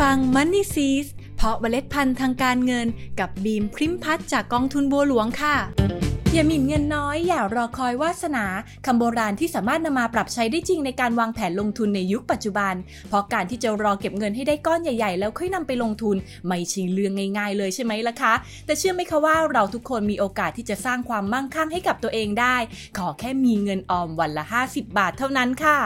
ฟัง Money s e e s เพาะเมล็ดพันธุ์ทางการเงินกับบีมพริมพัฒจากกองทุนบัวหลวงค่ะ อย่าหมิ่นเงินน้อยอย่ารอคอยวาสนาคำโบราณที่สามารถนำมาปรับใช้ได้จริงในการวางแผนลงทุนในยุคปัจจุบัน เพราะการที่จะรอเก็บเงินให้ได้ก้อนใหญ่ ๆ แล้วค่อยนำไปลงทุน ไม่ใช่เรื่องง่ายๆ เลยใช่ไหมล่ะคะ แต่เชื่อไหมคะว่าเราทุกคนมีโอกาสที่จะสร้างความมั่งคั่งให้กับตัวเองได้ ขอแค่มีเงินออมวันละ 50 บาทเท่านั้นค่ะ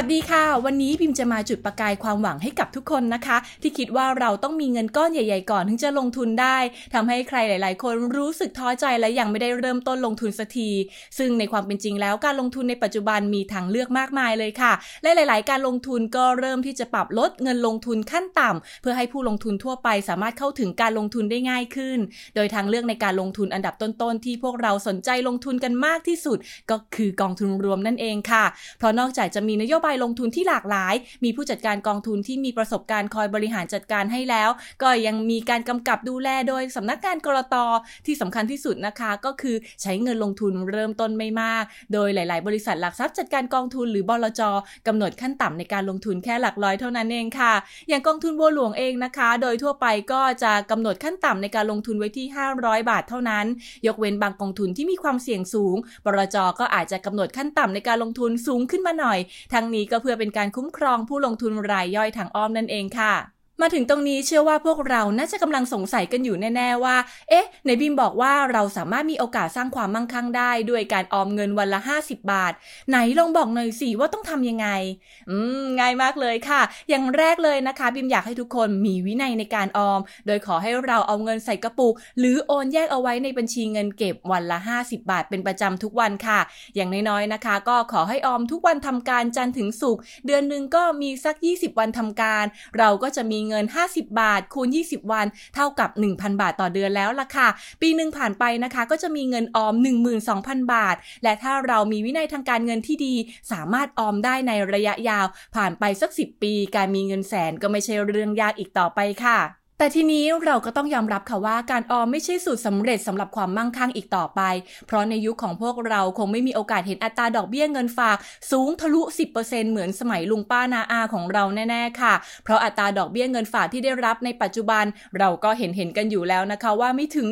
วัสดีค่ะ วันนี้พิมจะมาจุดประกายความหวังให้กับทุกคนนะคะ ที่คิดว่าเราต้องมีเงินก้อนใหญ่ๆก่อนถึงจะลงทุนได้ทำให้ใครหลาย ๆ คนรู้สึกท้อใจและยังไม่ได้เริ่มต้นลงทุนสักที ซึ่งในความเป็นจริงแล้วการลงทุนในปัจจุบันมีทางเลือกมากมายเลยค่ะ และหลาย ๆ การลงทุนก็เริ่มที่จะปรับลดเงินลงทุนขั้นต่ำเพื่อให้ผู้ลงทุนทั่วไปสามารถเข้าถึงการลงทุนได้ง่ายขึ้น โดยทางเลือกในการลงทุนอันดับต้น ๆ ที่พวกเราสนใจลงทุนกันมากที่สุด ก็คือกองทุนรวมนั่นเองค่ะ เพราะนอกจากจะมีนโยบายลงทุนที่หลากหลาย มีผู้จัดการกองทุนที่มีประสบการณ์คอยบริหารจัดการให้แล้ว ก็ยังมีการกำกับดูแลโดยสำนักงานกรตที่สำคัญที่สุดนะคะ ก็คือใช้เงินลงทุนเริ่มต้นไม่มาก โดยหลาย ๆ บริษัทหลักทรัพย์จัดการกองทุนหรือบลจกำหนดขั้นต่ำในการลงทุนแค่หลักร้อยเท่านั้นเองค่ะ อย่างกองทุนบัวหลวงเองนะคะ โดยทั่วไปก็จะกำหนดขั้นต่ำในการลงทุนไว้ที่ 500 บาทเท่านั้น ยกเว้นบางกองทุนที่มีความเสี่ยงสูง บลจก็อาจจะกำหนดขั้นต่ำในการลงทุนสูงขึ้นมาหน่อย ทั้งนี้ก็เพื่อเป็นการคุ้มครองผู้ลงทุนรายย่อยทางอ้อมนั่นเองค่ะ มาถึงตรงนี้เชื่อว่าพวกเราน่าจะกำลังสงสัยกันอยู่แน่ ๆ ว่า เอ๊ะในบิมบอกว่าเราสามารถมีโอกาสสร้างความมั่งคั่งได้ด้วยการออมเงินวันละ 50 บาท ไหนลองบอกหน่อยสิว่าต้องทำยังไง อืม ง่ายมากเลยค่ะ อย่างแรกเลยนะคะ บิมอยากให้ทุกคนมีวินัยในการออม โดยขอให้เราเอาเงินใส่กระปุก หรือโอนแยกเอาไว้ในบัญชีเงินเก็บวันละ 50 บาท เป็นประจำทุกวันค่ะ อย่างน้อยๆนะคะ ก็ขอให้ออมทุกวันทำการจันทร์ถึงศุกร์เดือนหนึ่งก็มีสัก 20 วันทำการ เราก็จะมีเงิน 50 บาท คูณ 20 วัน เท่ากับ 1,000 บาทต่อเดือนแล้วล่ะค่ะ ปีหนึ่งผ่านไปนะคะ ก็จะมีเงินออม 12,000 บาท และถ้าเรามีวินัยทางการเงินที่ดี สามารถออมได้ในระยะยาว ผ่านไปสัก 10 ปี การมีเงินแสนก็ไม่ใช่เรื่องยากอีกต่อไปค่ะ แต่ทีนี้เราก็ต้องยอมรับค่ะว่าการออมไม่ใช่สูตรสำเร็จสำหรับความมั่งคั่งอีกต่อไป เพราะในยุคของพวกเราคงไม่มีโอกาสเห็นอัตราดอกเบี้ยเงินฝากสูงทะลุ 10%เหมือนสมัยลุงป้านาอาของเราแน่ๆค่ะ เพราะอัตราดอกเบี้ยเงินฝากที่ได้รับในปัจจุบัน เราก็เห็นเห็นกันอยู่แล้วนะคะว่าไม่ถึง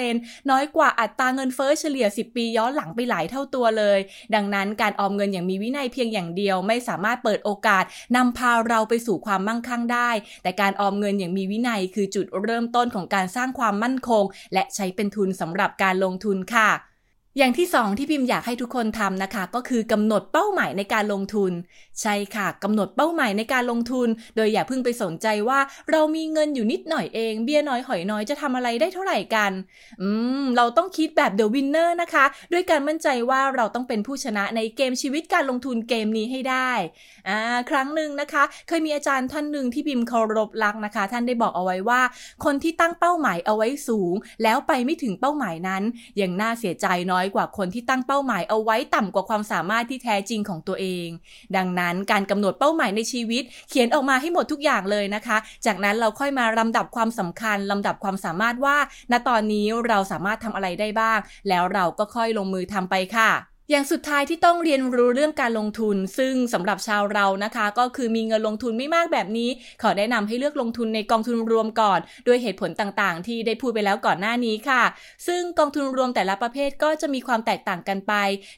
1%น้อยกว่าอัตราเงินเฟ้อเฉลี่ย 10 ปีย้อนหลังไปหลายเท่าตัวเลย ดังนั้นการออมเงินอย่างมีวินัยเพียงอย่างเดียว ไม่สามารถเปิดโอกาสนำพาเราไปสู่ความมั่งคั่งได้ แต่การออมเงินอย่างมีวินัยคือจุดเริ่มต้นของการสร้างความมั่นคง และใช้เป็นทุนสำหรับการลงทุนค่ะ อย่างที่2ที่พิมพ์อยากให้ทุกคนทำนะคะ ก็คือกำหนดเป้าหมายในการลงทุน ใช่ค่ะกำหนดเป้าหมายในการลงทุน โดยอย่าเพิ่งไปสนใจว่า เรามีเงินอยู่นิดหน่อยเอง เบี้ยน้อยหอยน้อยจะทำอะไรได้เท่าไหร่กัน อืม เราต้องคิดแบบ The Winner นะคะ ด้วยการมั่นใจว่าเราต้องเป็นผู้ชนะในเกมชีวิตการลงทุนเกมนี้ให้ได้อ่าครั้งหนึ่งนะคะ เคยมีอาจารย์ท่านหนึ่งที่พิมพ์เคารพรักนะคะ ท่านได้บอกเอาไว้ว่า คนที่ตั้งเป้าหมายเอาไว้สูง แล้วไปไม่ถึงเป้าหมายนั้นยังน่าเสียใจน้อยกว่าคนที่ตั้งเป้าหมายเอาไว้ต่ำกว่าความสามารถที่แท้จริงของตัวเอง ดังนั้นการกำหนดเป้าหมายในชีวิต เขียนออกมาให้หมดทุกอย่างเลยนะคะ จากนั้นเราค่อยมาลำดับความสำคัญลำดับความสามารถว่า ณตอนนี้เราสามารถทำอะไรได้บ้าง แล้วเราก็ค่อยลงมือทำไปค่ะ อย่างสุดท้ายที่ต้องเรียนรู้เรื่องการลงทุน ซึ่งสำหรับชาวเรานะคะ ก็คือมีเงินลงทุนไม่มากแบบนี้ ขอแนะนำให้เลือกลงทุนในกองทุนรวมก่อน ด้วยเหตุผลต่างๆ ที่ได้พูดไปแล้วก่อนหน้านี้ค่ะ ซึ่งกองทุนรวมแต่ละประเภทก็จะมีความแตกต่างกันไป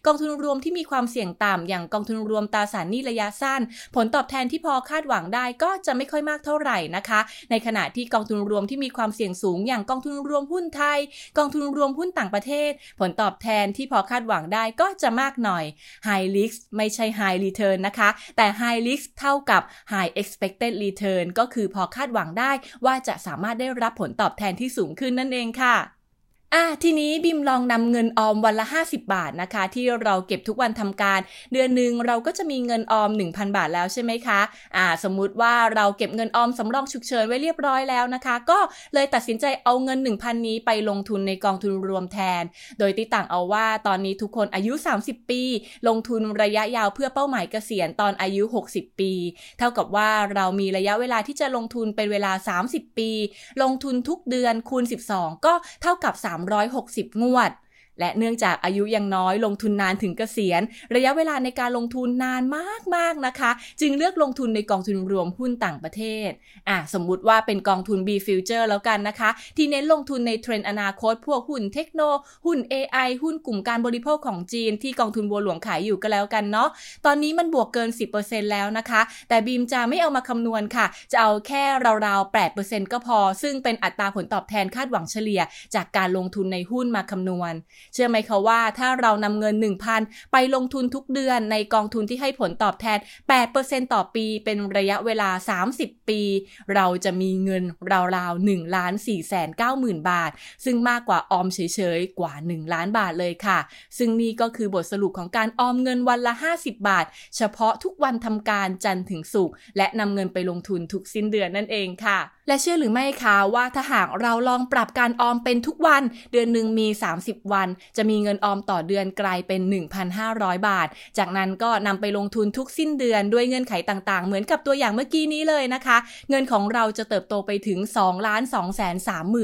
กองทุนรวมที่มีความเสี่ยงต่ำอย่างกองทุนรวมตราสารหนี้ระยะสั้น ผลตอบแทนที่พอคาดหวังได้ก็จะไม่ค่อยมากเท่าไหร่นะคะ ในขณะที่กองทุนรวมที่มีความเสี่ยงสูง อย่างกองทุนรวมหุ้นไทย กองทุนรวมหุ้นต่างประเทศ ผลตอบแทนที่พอคาดหวังได้ก็จะมากหน่อย High Risk ไม่ใช่ High Return นะคะ แต่ High Risk เท่ากับ High Expected Return ก็คือพอคาดหวังได้ว่าจะสามารถได้รับผลตอบแทนที่สูงขึ้นนั่นเองค่ะ อะทีนี้บิมลองนำเงินออมวันละ 50 บาทนะคะ ที่เราเก็บทุกวันทำการ เดือนหนึ่งเราก็จะมีเงินออม 1,000 บาทแล้วใช่ไหมคะอ่าสมมุติว่าเราเก็บเงินออมสำรองฉุกเฉินไว้เรียบร้อยแล้วนะคะ ก็เลยตัดสินใจเอาเงิน 1,000 นี้ไปลงทุนในกองทุนรวมแทน โดยติต่างเอาว่าตอนนี้ทุกคนอายุ 30 ปี ลงทุนระยะยาวเพื่อเป้าหมายเกษียณตอนอายุ 60 ปี เท่ากับว่าเรามีระยะเวลาที่จะลงทุนเป็นเวลา 30 ปี ลงทุนทุกเดือนคูณ 12 ก็เท่ากับ360 งวด และเนื่องจากอายุยังน้อยลงทุนนานถึงเกษียณ ระยะเวลาในการลงทุนนานมากๆนะคะ จึงเลือกลงทุนในกองทุนรวมหุ้นต่างประเทศอะสมมุติว่าเป็นกองทุน B Future แล้วกันนะคะ ที่เน้นลงทุนในเทรนด์อนาคต พวกหุ้นเทคโน หุ้น AI หุ้นกลุ่มการบริโภคของจีน ที่กองทุนบัวหลวงขายอยู่ก็แล้วกันเนาะตอนนี้มันบวกเกิน 10%แล้วนะคะ แต่บีมจะไม่เอามาคำนวณค่ะ จะเอาแค่ราวๆ8%ก็พอ ซึ่งเป็นอัตราผลตอบแทนคาดหวังเฉลี่ย จากการลงทุนในหุ้นมาคำนวณเชื่อไหมคะว่าถ้าเรานำเงิน 1,000 ไปลงทุนทุกเดือนในกองทุนที่ให้ผลตอบแทน 8%ต่อปีเป็นระยะเวลา 30 ปี เราจะมีเงินราวๆ1ล้าน4แสน9หมื่นบาท ซึ่งมากกว่าออมเฉยๆ กว่า 1 ล้านบาทเลยค่ะ ซึ่งนี่ก็คือบทสรุปของการออมเงินวันละ 50 บาท เฉพาะทุกวันทำการจันทร์ถึงศุกร์และนำเงินไปลงทุนทุกสิ้นเดือนนั่นเองค่ะ และเชื่อหรือไม่คะว่าถ้าหากเราลองปรับการออมเป็นทุกวัน เดือนหนึ่งมี 30 วันจะมีเงินออมต่อเดือนกลายเป็น 1,500 บาท จากนั้นก็นำไปลงทุนทุกสิ้นเดือนด้วยเงื่อนไขต่างๆ เหมือนกับตัวอย่างเมื่อกี้นี้เลยนะคะ เงินของเราจะเติบโตไปถึง2ล้าน2แสน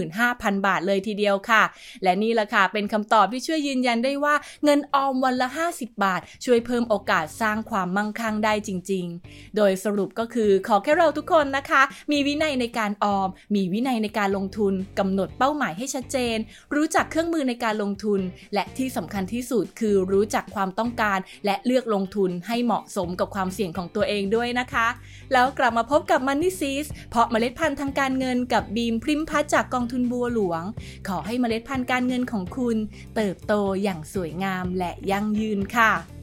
35,000 บาทเลยทีเดียวค่ะ และนี่แหละค่ะ เป็นคำตอบที่ช่วยยืนยันได้ว่าเงินออมวันละ 50 บาท ช่วยเพิ่มโอกาสสร้างความมั่งคั่งได้จริง ๆ โดยสรุปก็คือขอแค่เราทุกคนนะคะ มีวินัยในการออม มีวินัยในการลงทุนกำหนดเป้าหมายให้ชัดเจน รู้จักเครื่องมือในการลงทุนและที่สำคัญที่สุดคือรู้จักความต้องการ และเลือกลงทุนให้เหมาะสมกับความเสี่ยงของตัวเองด้วยนะคะ แล้วกลับมาพบกับ Money s e e s เพราะเมล็ดพันธุ์ทางการเงินกับบีมพริมพัฒจากกองทุนบัวหลวง ขอให้เมล็ดพันธุ์การเงินของคุณ เติบโตอย่างสวยงามและยั่งยืนค่ะ